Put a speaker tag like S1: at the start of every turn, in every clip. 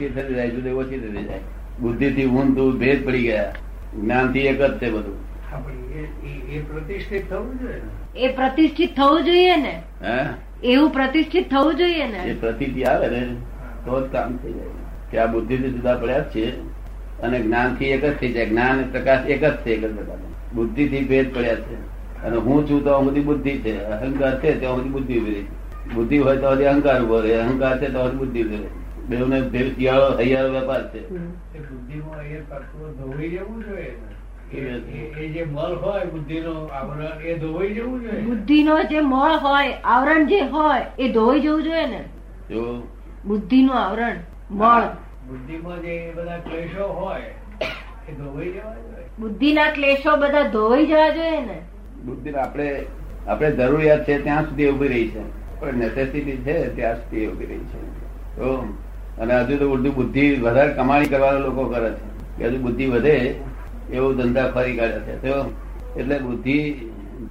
S1: ઓછી થતી જાય જુદી ઓછી થતી જાય. બુદ્ધિ થી ઊંધ તું ભેદ પડી ગયા. જ્ઞાનથી એક જ છે બધું.
S2: એ- પ્રતિષ્ઠિત થવું જોઈએ ને?
S3: એ પ્રતિષ્ઠિત થવું જોઈએ ને? એવું પ્રતિષ્ઠિત થવું જોઈએ
S1: એ પ્રતિથી આવે ને તો જ કામ થઈ જાય. કે આ બુદ્ધિ થી જુદા પડ્યા જ છે. અને જ્ઞાનથી એક જ થઈ જાય. જ્ઞાન પ્રકાશ એક જ છે એક જ પ્રકાર બુદ્ધિ થી ભેદ પડ્યા છે. અને હું છું તો બધી બુદ્ધિ છે. અહંકાર છે તો બધી બુદ્ધિ ઊભી રહી બુદ્ધિ હોય તો હજી અહંકાર ઊભો રહે. અહંકાર છે તો બુદ્ધિ ઊભી રહે. બેઉને ભેદ શિયાળો હૈયાળો વેપાર છે.
S2: બુદ્ધિ ધોવાઈ ને. જે મલ હોય બુદ્ધિનો આવરણ એ ધોવાઈ જવું જોઈએ?
S3: બુદ્ધિનો જે મળ હોય આવરણ જે હોય એ ધોઈ જવું જોઈએ ને?
S1: બુદ્ધિ
S3: નું આવરણ મળ.
S2: બુદ્ધિમાં જે બધા ક્લેશો હોય એ ધોવાઈ જવા જોઈએ.
S3: બુદ્ધિના ક્લેશો બધા ધોઈ જવા જોઈએ ને?
S1: બુદ્ધિ આપણે આપણે જરૂરિયાત છે ત્યાં સુધી ઊભી રહી છે. પણ નેસેસિટી છે ત્યાં સુધી ઊભી રહી છે. તો અને હજુ તો ઉલટું બુદ્ધિ વધારે કમાણી કરવાના લોકો કરે છે. કે હજુ બુદ્ધિ વધે, એવું ધંધા ફરી કાઢે છે. તો એટલે બુદ્ધિ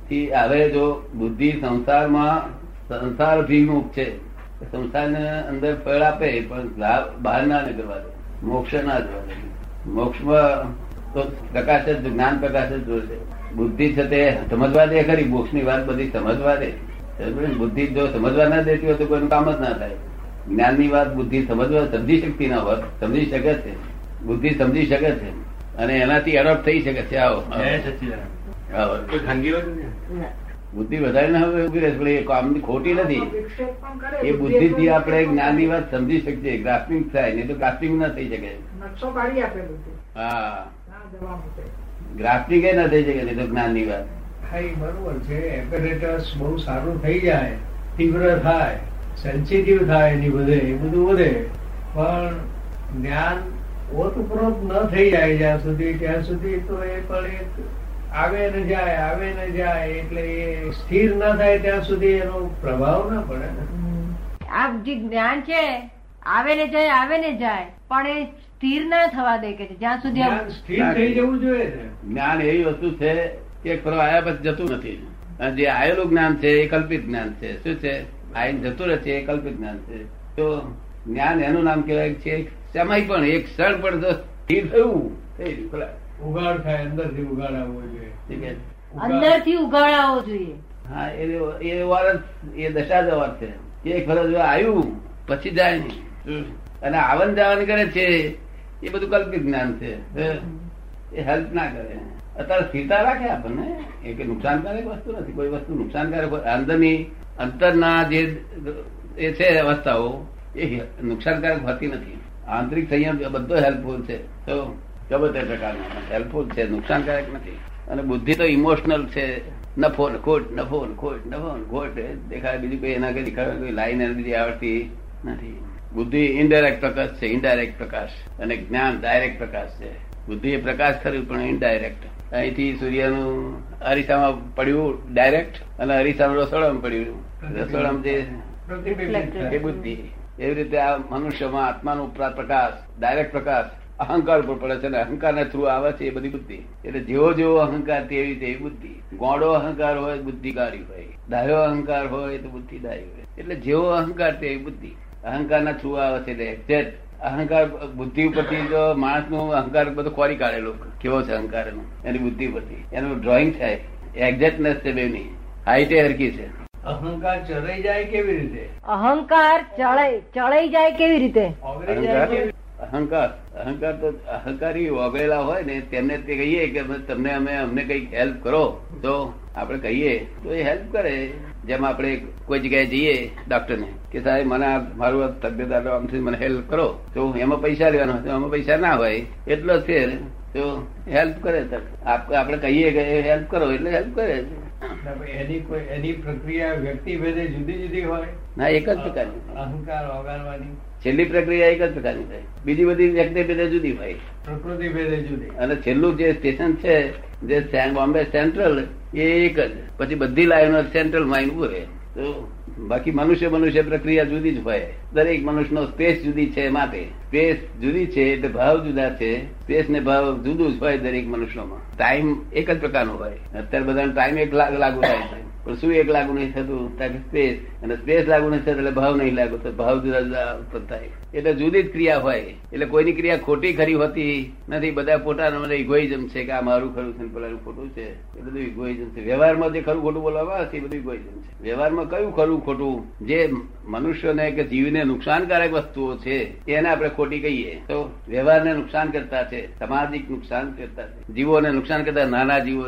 S1: થી આવે જો બુદ્ધિ સંસારમાં, સંસાર ભીમુખ છે સંસારને અંદર ફળ આપે, પણ લાભ બહાર ના નીકળવા દે. મોક્ષ ના જવા દે. મોક્ષમાં તો પ્રકાશ જ, જ્ઞાન પ્રકાશ જ જોશે. બુદ્ધિ છે તે સમજવા દે ખરી મોક્ષની વાત બધી સમજવા દે. બુદ્ધિ જો સમજવા ના દેતી હોય તો કોઈનું કામ જ ના થાય. જ્ઞાનની વાત બુદ્ધિ સમજવા સમજી શકતી ના હોત સમજી શકે છે. બુદ્ધિ સમજી શકે છે. અને એનાથી એડોપ્ટ થઈ શકે છે. આવો. બુદ્ધિ વધારે ના હવે ઊભી રહેશે પણ એ કામની ખોટી નથી. એ બુદ્ધિ થી આપણે જ્ઞાનની વાત સમજી શકીએ ગ્રાફિંગ થાય નહીં તો ગ્રાફ્ટિંગ ના થઈ શકે. હા.
S4: ના જવા
S1: એ ના થઈ શકે નહીં તો જ્ઞાનની વાત
S2: બરોબર છે. એપેરેટસ બહુ સારું થઈ જાય તીવ્ર થાય. સેન્સિટિવ થાય એની બધે એ બધું વધે. પણ જ્ઞાન ઓતપ્રોત ન થઈ જાય જ્યાં સુધી ત્યાં સુધી તો એ પણ એક આવે ને જાય આવે ને જાય એટલે એ સ્થિર ના થાય ત્યાં સુધી એનો પ્રભાવ ના પડે ને.
S3: આ જે જ્ઞાન છે આવે ને જાય આવે ને જાય પણ એ સ્થિર ના થવા દે કે જ્યાં સુધી
S2: સ્થિર થઈ જવું જોઈએ
S1: જ્ઞાન એવી વસ્તુ છે કે આયા પછી જતું નથી. જે આયેલું જ્ઞાન છે એ કલ્પિત જ્ઞાન છે. શું છે? આઈને જતું રહેશે એ કલ્પિત જ્ઞાન છે. તો જ્ઞાન એનું નામ કહેવાય છે સમય પણ એક ક્ષણ પણ જો સ્થિર થયું. થઈ ગયું.
S2: ઉગાડ થાય અંદરથી ઉગાડ આવવો જોઈએ.
S1: છે?
S2: ઉગાડ-
S3: આવવો જોઈએ.
S1: હા એ એ વાર એ દશા જ વાર છે. એક ફરજ આવ્યું પછી જાય નહીં. અને આવન જાવન કરે છે એ બધું કલ્પિત જ્ઞાન છે. એ હેલ્પ ના કરે. અત્યારે સ્થિરતા રાખે આપણને. એ કે નુકસાનકારક વસ્તુ નથી. કોઈ વસ્તુ નુકસાનકારક અંદર અંદરની અંતરના જે એ છે અવસ્થાઓ, એ નુકસાનકારક હોતી નથી. આંતરિક સંયમ બધો હેલ્પફુલ છે. તો ગમે પ્રકારનો હેલ્પફુલ છે, નુકસાનકારક નથી. અને બુદ્ધિ તો ઇમોશનલ છે. નફો ખોટ નફો ખોટ નફો ખોટ દેખાય બીજું કોઈ એના કઈ દેખાડે કોઈ લાઈન એને બીજી આવડતી નથી. બુદ્ધિ ઇનડાયરેક્ટ પ્રકાશ છે ઇનડાયરેક્ટ પ્રકાશ. અને જ્ઞાન ડાયરેક્ટ પ્રકાશ છે. બુદ્ધિ એ પ્રકાશ ખરું, પણ ઇનડાયરેક્ટ અહીંથી સૂર્યનું અરીસામાં પડ્યું ડાયરેક્ટ અને અરીસામાં રસોડામાં પડ્યું. રસોડામાં જે એ બુદ્ધિ. એવી રીતે આ મનુષ્યમાં આત્માનો પ્રા- પ્રકાશ ડાયરેક્ટ પ્રકાશ અહંકાર ઉપર પડે છે અને અહંકારના થ્રુ આવે છે એ બધી બુદ્ધિ. એટલે જેવો જેવો અહંકાર તેવી રીતે એવી બુદ્ધિ. ગોળો અહંકાર હોય બુદ્ધિકારી હોય. ડાયો અહંકાર હોય તો બુદ્ધિદાયી હોય. એટલે જેવો અહંકાર તેવી બુદ્ધિ. અહંકારના થ્રુ આવે છે અહંકાર બુદ્ધિ ઉપરથી જો નો અહંકાર બધો ખોરી કાઢેલો કેવો છે અહંકાર એનો એની બુદ્ધિ ઉપરથી. એનું ડ્રોઈંગ થાય. એક્ઝેક્ટનેસ છે બેની. હાઈટે હરકી છે.
S2: અહંકાર ચડાઈ જાય કેવી રીતે?
S3: અહંકાર ચડાઈ ચડાઈ જાય કેવી રીતે?
S1: અહંકાર અહંકાર તો અહંકારી વગેલા હોય ને તેમને તે કહીએ કે તમને અમે અમને કંઈક હેલ્પ કરો. તો આપણે કહીએ, તો એ હેલ્પ કરે. જેમ આપણે કોઈ જગ્યાએ જઈએ ડોક્ટરને કે સાહેબ, મને આ મારું તબિયત આમથી મને હેલ્પ કરો. તો એમાં પૈસા લેવાનો હોય એમાં પૈસા ના હોય, એટલો જ તો હેલ્પ કરે આપ- આપણે કહીએ કે હેલ્પ કરો, એટલે હેલ્પ કરે.
S2: પણ એની કોઈ એની પ્રક્રિયા વ્યક્તિ ભેદે જુદી જુદી હોય.
S1: ના એક જ પ્રકારની
S2: અહંકાર ઓગાળવાની.
S1: છેલ્લી પ્રક્રિયા એક જ પ્રકારની થાય. બીજી બધી વ્યક્તિ ભેદે જુદી હોય.
S2: પ્રકૃતિ ભેદે જુદી.
S1: અને છેલ્લું જે સ્ટેશન છે જે બોમ્બે સેન્ટ્રલ એ એક જ. પછી બધી લાઈનો સેન્ટ્રલમાં ઉભું રહે. તો બાકી મનુષ્ય મનુષ્ય પ્રક્રિયા જુદી જ હોય. દરેક મનુષ્યનો સ્પેસ જુદી છે માટે. સ્પેસ જુદી છે એટલે ભાવ જુદા છે. સ્પેસ ને ભાવ જુદું જ હોય દરેક મનુષ્યમાં. ટાઈમ એક જ પ્રકારનો હોય. અત્યારે બધાને ટાઈમ એક લાગુ થાય છે. પણ શું એક લાગુ નહીં થતું? તાકે સ્પેસ. અને સ્પેસ લાગુ નહીં થતું એટલે ભાવ નહીં લાગુ તો ભાવ જુદા જુદા ઉત્પન્ન થાય. એટલે જુદી જ ક્રિયા હોય. એટલે કોઈની ક્રિયા ખોટી ખરી હોતી નથી. બધા પોતાના મને ઇગોઇઝમ છે કે આ મારું ખરું છે પેલાનું ખોટું છે. એ બધું ઇગોઇઝમ છે. વ્યવહારમાં જે ખરું ખોટું બોલવામાં આવે છે એ બધું ઇગોઇઝમ છે. વ્યવહારમાં કયું ખરું ખોટું જે મનુષ્યને કે જીવને નુકસાનકારક વસ્તુઓ છે, એને આપણે ખોટી કહીએ. તો વ્યવહારને નુકસાન કરતા છે, સામાજિક નુકસાન કરતા છે. જીવોને નુકસાન કરતા નાના જીવો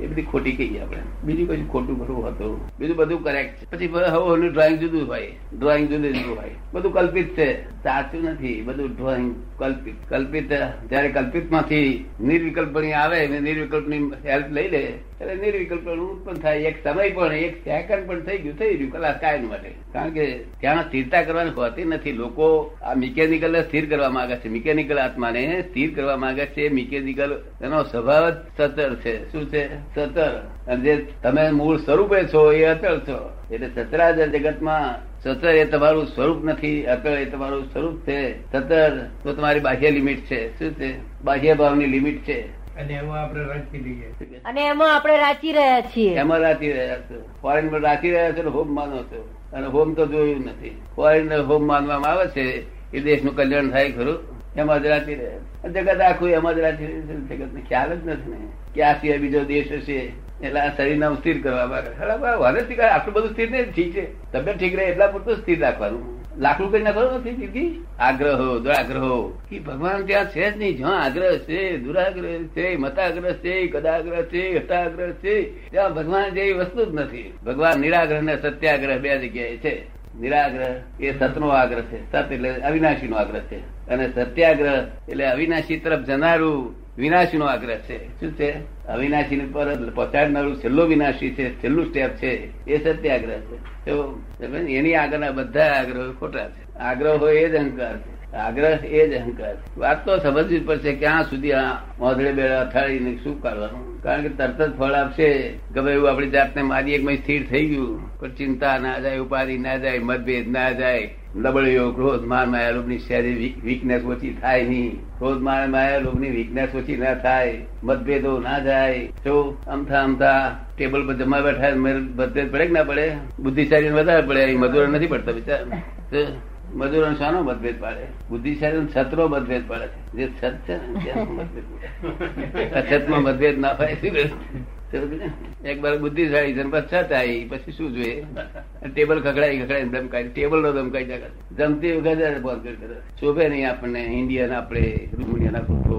S1: એ બધી ખોટી કહીએ આપણે. બીજું કશું ખોટું ખોટું હતું. બીજું બધું કરેક્ટ છે. પછી હવે ડ્રોઈંગ જુદું હોય. ડ્રોઈંગ જુદું જુદું હોય. બધું કલ્પિત છે. સાચું નથી. બધું ડ્રોઈંગ કલ્પિત. કલ્પિત, જયારે કલ્પિતમાંથી નિર્વિકલ્પ આવે નિર્વિકલ્પની હેલ્પ લઈ લે એટલે નિર્વિકલ્પ ઉત્પન્ન થાય, એક સમય પણ, એક સેકન્ડ પણ થઈ ગયું, થઈ રહ્યું કલાક કાયમ માટે. કારણ કે ત્યાં સ્થિરતા કરવાની હોતી નથી. લોકો આ મિકેનિકલ સ્થિર કરવા માંગે છે. મિકેનિકલ આત્માને સ્થિર કરવા માંગે છે. મિકેનિકલ એનો સ્વભાવ જ સતર છે. શું છે? સતર. અને જે તમે મૂળ સ્વરૂપે છો, એ અચળ છો. એટલે સતરાજર જગતમાં, સતર એ તમારું સ્વરૂપ નથી અતળ એ તમારું સ્વરૂપ છે. સતર તો તમારી બાહ્ય લિમિટ છે. શું છે? બાહ્ય ભાવની લિમિટ છે.
S2: અને એમાં આપણે રાચી લઈએ.
S3: અને એમાં આપણે રાચી રહ્યા છીએ.
S1: એમાં રાચી રહ્યા છો. ફોરેનમાં રાચી રહ્યા છો હોમ માનો છો. અને હોમ તો જોયું નથી. ફોરેન હોમ માનવામાં આવે છે. એ દેશનું કલ્યાણ થાય ખરું. એમાં જ રાખી રહ્યા જગત આખું એમાં જ રાચી રહ્યું છે. જગત ખ્યાલ જ નથી ને. કે આ સિવાય બીજો દેશ હશે. એટલે આ શરીર નામ સ્થિર કરવા માંગે સ્થિર આટલું બધું સ્થિર નહીં. ઠીક છે. તબિયત ઠીક રહે એટલા પૂરતું સ્થિર રાખવાનું. લાકડું કઈ નાખવાનું નથી જિંદગી આગ્રહો, દુરાગ્રહો. કે ભગવાન ત્યાં છે જ નહીં. જ્યાં આગ્રહ છે, દુરાગ્રહ છે, મતાગ્રહ છે, કદાગ્રહ છે, હતાગ્રહ છે, ત્યાં ભગવાન જેવી વસ્તુ જ નથી. ભગવાન નિરાગ્રહ ને સત્યાગ્રહ બે જગ્યાએ છે. નિરાગ્રહ એ સતનો આગ્રહ છે. સત એટલે અવિનાશી નો આગ્રહ છે. અને સત્યાગ્રહ એટલે અવિનાશી તરફ જનારું વિનાશી નો આગ્રહ છે. શું છે? અવિનાશી પર પહોંચાડનારું છેલ્લો વિનાશી છે, છેલ્લું સ્ટેપ છે, એ સત્યાગ્રહ છે. એની આગળના બધા આગ્રહો ખોટા છે. આગ્રહ હોય એ જ અહંકાર છે. આગ્રહ એ જ અહંકાર વાત તો સમજવી પડશે ક્યાં સુધી આ મોધડે બેડા અથાળીને શું કરવાનું કારણ કે તરત જ ફળ આપશે. ગમે એવું આપણી જાતને મારી એક સ્થિર થઈ ગયું. પણ ચિંતા ના જાય, ઉપાધિ ના જાય, મતભેદ ના જાય. લબડીઓ ક્રોધ, માર, માયા, લોભની શેરી વીકનેસ ઓછી થાય નહીં. ક્રોધ, માર, માયા, લોભની વીકનેસ ઓછી ના થાય. મતભેદો ના જાય. તો અમથા અમથા ટેબલ પર જમા બેઠા મતભેદ પડે કે ના પડે? બુદ્ધિશાળી વધારે પડે. અહીં મજૂરો નથી પડતા બિચાર મજૂર શાનો મતભેદ પાડે? બુદ્ધિશાળી છત્રો મતભેદ પાડે છે. જે છત છે ને મતભેદ અછતમાં મતભેદ ના થાય એક વાર બુદ્ધિશાળી છે પછી છત આવી, પછી શું જોઈએ? ટેબલ ખખડાઈ ખખડાઈ ધમકાય ટેબલ નો ધમકાઈ જાય જમતી વખતે ફોન કરી શોભે નહીં આપણને. ઇન્ડિયન આપણે રૂમુનિયાના પુત્રો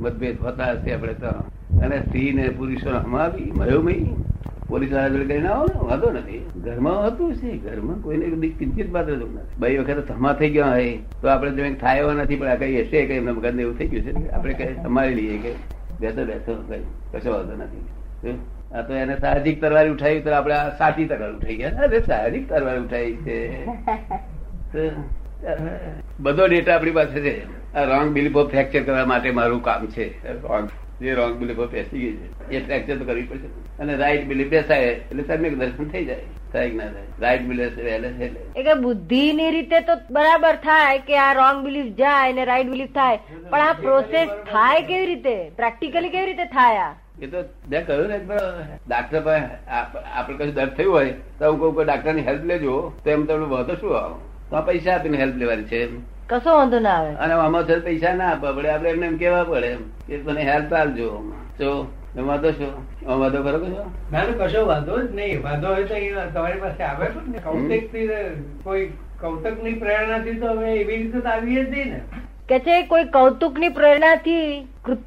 S1: મતભેદ હોતા હશે આપણે તો. અને સ્ત્રી ને પુરુષો હમાવી મયોમય પોલીસવાળા જોડે ના આવો ને વાંધો નથી. ઘરમાં હતું છે. ઘરમાં કોઈને ચિંતિત દુઃખ નથી. બે વખત થમા થઈ ગયા હોય. તો આપણે જો થાય નથી પણ આ કઈ હશે કઈ એમના મગજ એવું થઈ ગયું છે? આપણે કઈ સંભાળી લઈએ કે બેસો બેસો કશો વાંધો નથી. આ તો એને સાહજિક તરવારી ઉઠાવી, તો આપણે સાચી તરવાર ઉઠાઈ ગયા. અરે, સાહજિક તરવારી ઉઠાવી છે. બધો ડેટા આપણી પાસે છે. આ રોંગ બિલીફો ફ્રેક્ચર કરવા માટે મારું કામ છે. રોંગ જે રોંગ બિલીફો બેસી ગઈ છે. એ ફ્રેક્ચર તો કરવી પડશે. અને રાઈટ બિલીફ બેસાય એટલે સમ્યક દર્શન થઈ જાય. થાય ના થાય? રાઈટ બિલીફ એટલે
S3: એટલે બુદ્ધિ ની રીતે તો બરાબર થાય કે આ રોંગ બિલીફ જાય ને રાઈટ બિલીફ થાય. પણ આ પ્રોસેસ થાય કેવી રીતે? પ્રેક્ટિકલી કેવી રીતે થાય આ?
S1: એ તો મેં કહ્યું ને ડાક્ટર પાસે આપણે કશું દર્દ થયું હોય તો હું કહું ડાક્ટરની હેલ્પ લેજો. તો એમ તમને વધુ શું આવો? તો પૈસા આપીને હેલ્પ લેવાની છે
S3: કશો વાંધો ના આવે.
S1: અને આમાં છે પૈસા ના આપવા પડે આપડે એમને એમ કેવા પડે કે મને હેલ્પ આપજો જો વાંધો છો શું? વાંધો ખરો કશો
S2: ના કશો વાંધો જ નહીં. વાંધો હોય તો તમારી પાસે આવે પણ ને કૌતિક કોઈ કૌતુકની પ્રેરણા થી તો અમે એવી રીતે તો આવીએ જ નહીં ને.
S3: કે છે કોઈ કૌતુકની પ્રેરણા થી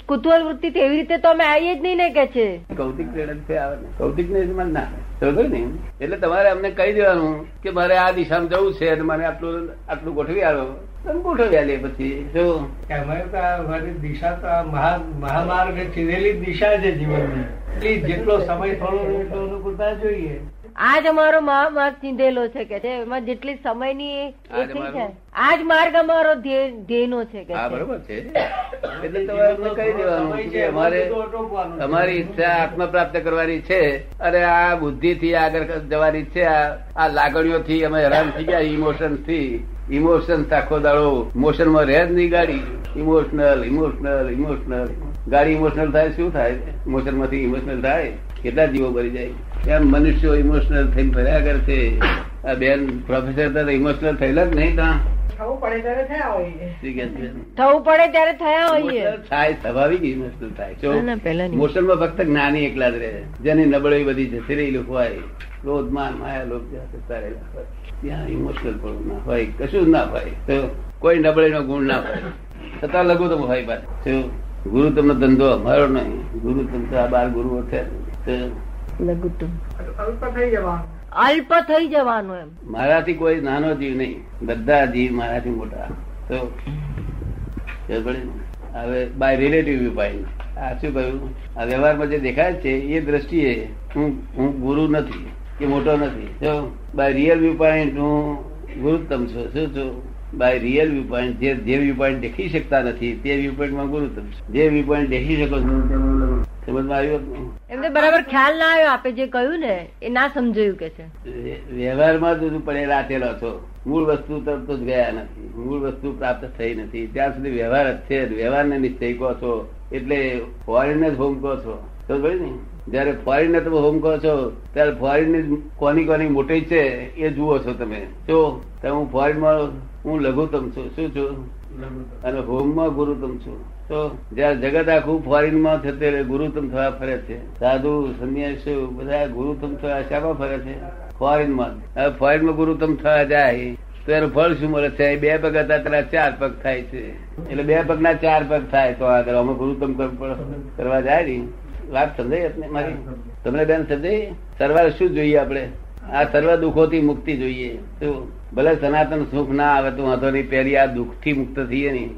S3: કુતૂહલ વૃત્તિ એવી રીતે તો અમે આવીએ જ નહીં ને કે છે.
S1: કૌતિક પ્રેરણા આવે કૌતિક ને ના ને? એટલે તમારે અમને કહી દેવાનું કે મારે આ દિશામાં જવું છે અને મને આટલું આટલું ગોઠવી આવો તમે ગોઠવી આલે પછી, જો.
S2: અમારે તો મારી દિશા તો મહામાર્ગ ચીધેલી દિશા છે જીવનની. એટલી જેટલો સમય થોડો એટલો અનુકૂળતા જોઈએ.
S3: આજ અમારો માર્ગ ચીંધેલો છે કે છે. એમાં જેટલી સમયની આજ માર્ગ અમારો ધ્યેયનો છે કે
S1: બરોબર છે. એટલે તમારે કહી દેવાનું કે અમારે તમારી ઈચ્છા આત્મ પ્રાપ્ત કરવાની છે અને આ બુદ્ધિ થી આગળ જવાની છે. આ લાગણીઓ થી અમે હેરાન થઈ ગયા ઇમોશનથી ઇમોશન આખો દાડો મોશનમાં રહે જ નહીં ગાડી. ઇમોશનલ ઇમોશનલ ઇમોશનલ ગાડી ઇમોશનલ થાય શું થાય? ઇમોશનમાંથી ઇમોશનલ થાય કેટલા જીવો ભરી જાય? એમ મનુષ્યો ઇમોશનલ થઈને ફર્યા કરે છે. આ બેન પ્રોફેસર હતા ઇમોશનલ થયેલા જ નહીં ત્યાં
S4: થવું પડે ત્યારે થયા હોઈએ.
S1: શું કે છે
S3: થવું પડે ત્યારે થયા
S1: સ્વાભાવિક ઇમોશનલ થાય.
S3: મોશન.
S1: મોશનમાં ફક્ત જ્ઞાની એકલા જ રહે. જેની નબળી બધી જતી રહેલી હોય ક્રોધ માન માયા લોક રહેલા ત્યાં ઇમોશનલ પણ ના હોય કશું જ ના હોય. તો કોઈ નબળી નો ગુણ ના હોય. છતાં લઘુત્તમ હોય પાછું. શું? ગુરુ તમને ધંધો અમારો નહીં. ગુરુ તમ તો આ બાર
S3: લઘુત્તમ.
S4: અલ્પ થઈ જવાનું.
S3: અલ્પ થઈ જવાનું એમ.
S1: મારાથી કોઈ નાનો જીવ નહીં. બધા જીવ મારાથી મોટા. તો? હવે બાય રિલેટિવ વ્યૂ આ શું કહ્યું? આ વ્યવહારમાં જે દેખાય છે એ દ્રષ્ટિએ હું હું ગુરુ નથી કે મોટો નથી. જો બાય રિયલ વ્યૂ પોઈન્ટ હું ગુરુત્તમ છું. શું છું? બાય રિયલ વ્યૂ પોઈન્ટ જે જે વ્યૂ પોઈન્ટ દેખી શકતા નથી તે વ્યૂ પોઈન્ટમાં ગુરુ જે વ્યૂ પોઈન્ટ દેખી શકો છો સમજમાં આવ્યું
S3: એમને બરાબર ખ્યાલ ના આવ્યો આપે જે કહ્યું ને એ ના સમજાયું કે છે.
S1: વ્યવહારમાં બધું પડે રાખેલો છો. મૂળ વસ્તુ તરફ તો ગયા નથી. મૂળ વસ્તુ પ્રાપ્ત થઈ નથી. ત્યાં સુધી વ્યવહાર જ છે. વ્યવહારને નિશ્ચય કહો છો. એટલે ફોરેન જ હોમ કહો છો. ને જયારે ફોરેન તમે હોમ કહો છો ત્યારે ફોરેનની કોની કોની મોટી છે એ જુઓ છો તમે. જો હું ફોરેનમાં હું લઘુત્તમ છું. શું છું? અને હોમમાં ગુરુત્તમ છું. તો જયારે જગત આખું ફોરેનમાં થતે ગુરુત્તમ થવા ફરે છે. સાધુ સંન્યાસી બધા ગુરુત્તમ થવા શામાં ફરે છે. ફોરેનમાં. હવે ફોરેનમાં ગુરુત્તમ થવા જાય તો એનું ફળ શું મળે છે? બે પગ હતા ત્યારે ચાર પગ થાય છે. એટલે બે પગ ના ચાર પગ થાય તો આગળ અમે ગુરુત્તમ કરવા જાય ને. વાત સમજાય મારી? તમને બેન સમજાય સરવાર શું જોઈએ આપણે? આ સર્વ દુઃખોથી મુક્તિ જોઈએ. શું? ભલે સનાતન સુખ ના આવે તો વાંધો નહીં પહેલી આ દુઃખથી મુક્ત થઈએ નહીં.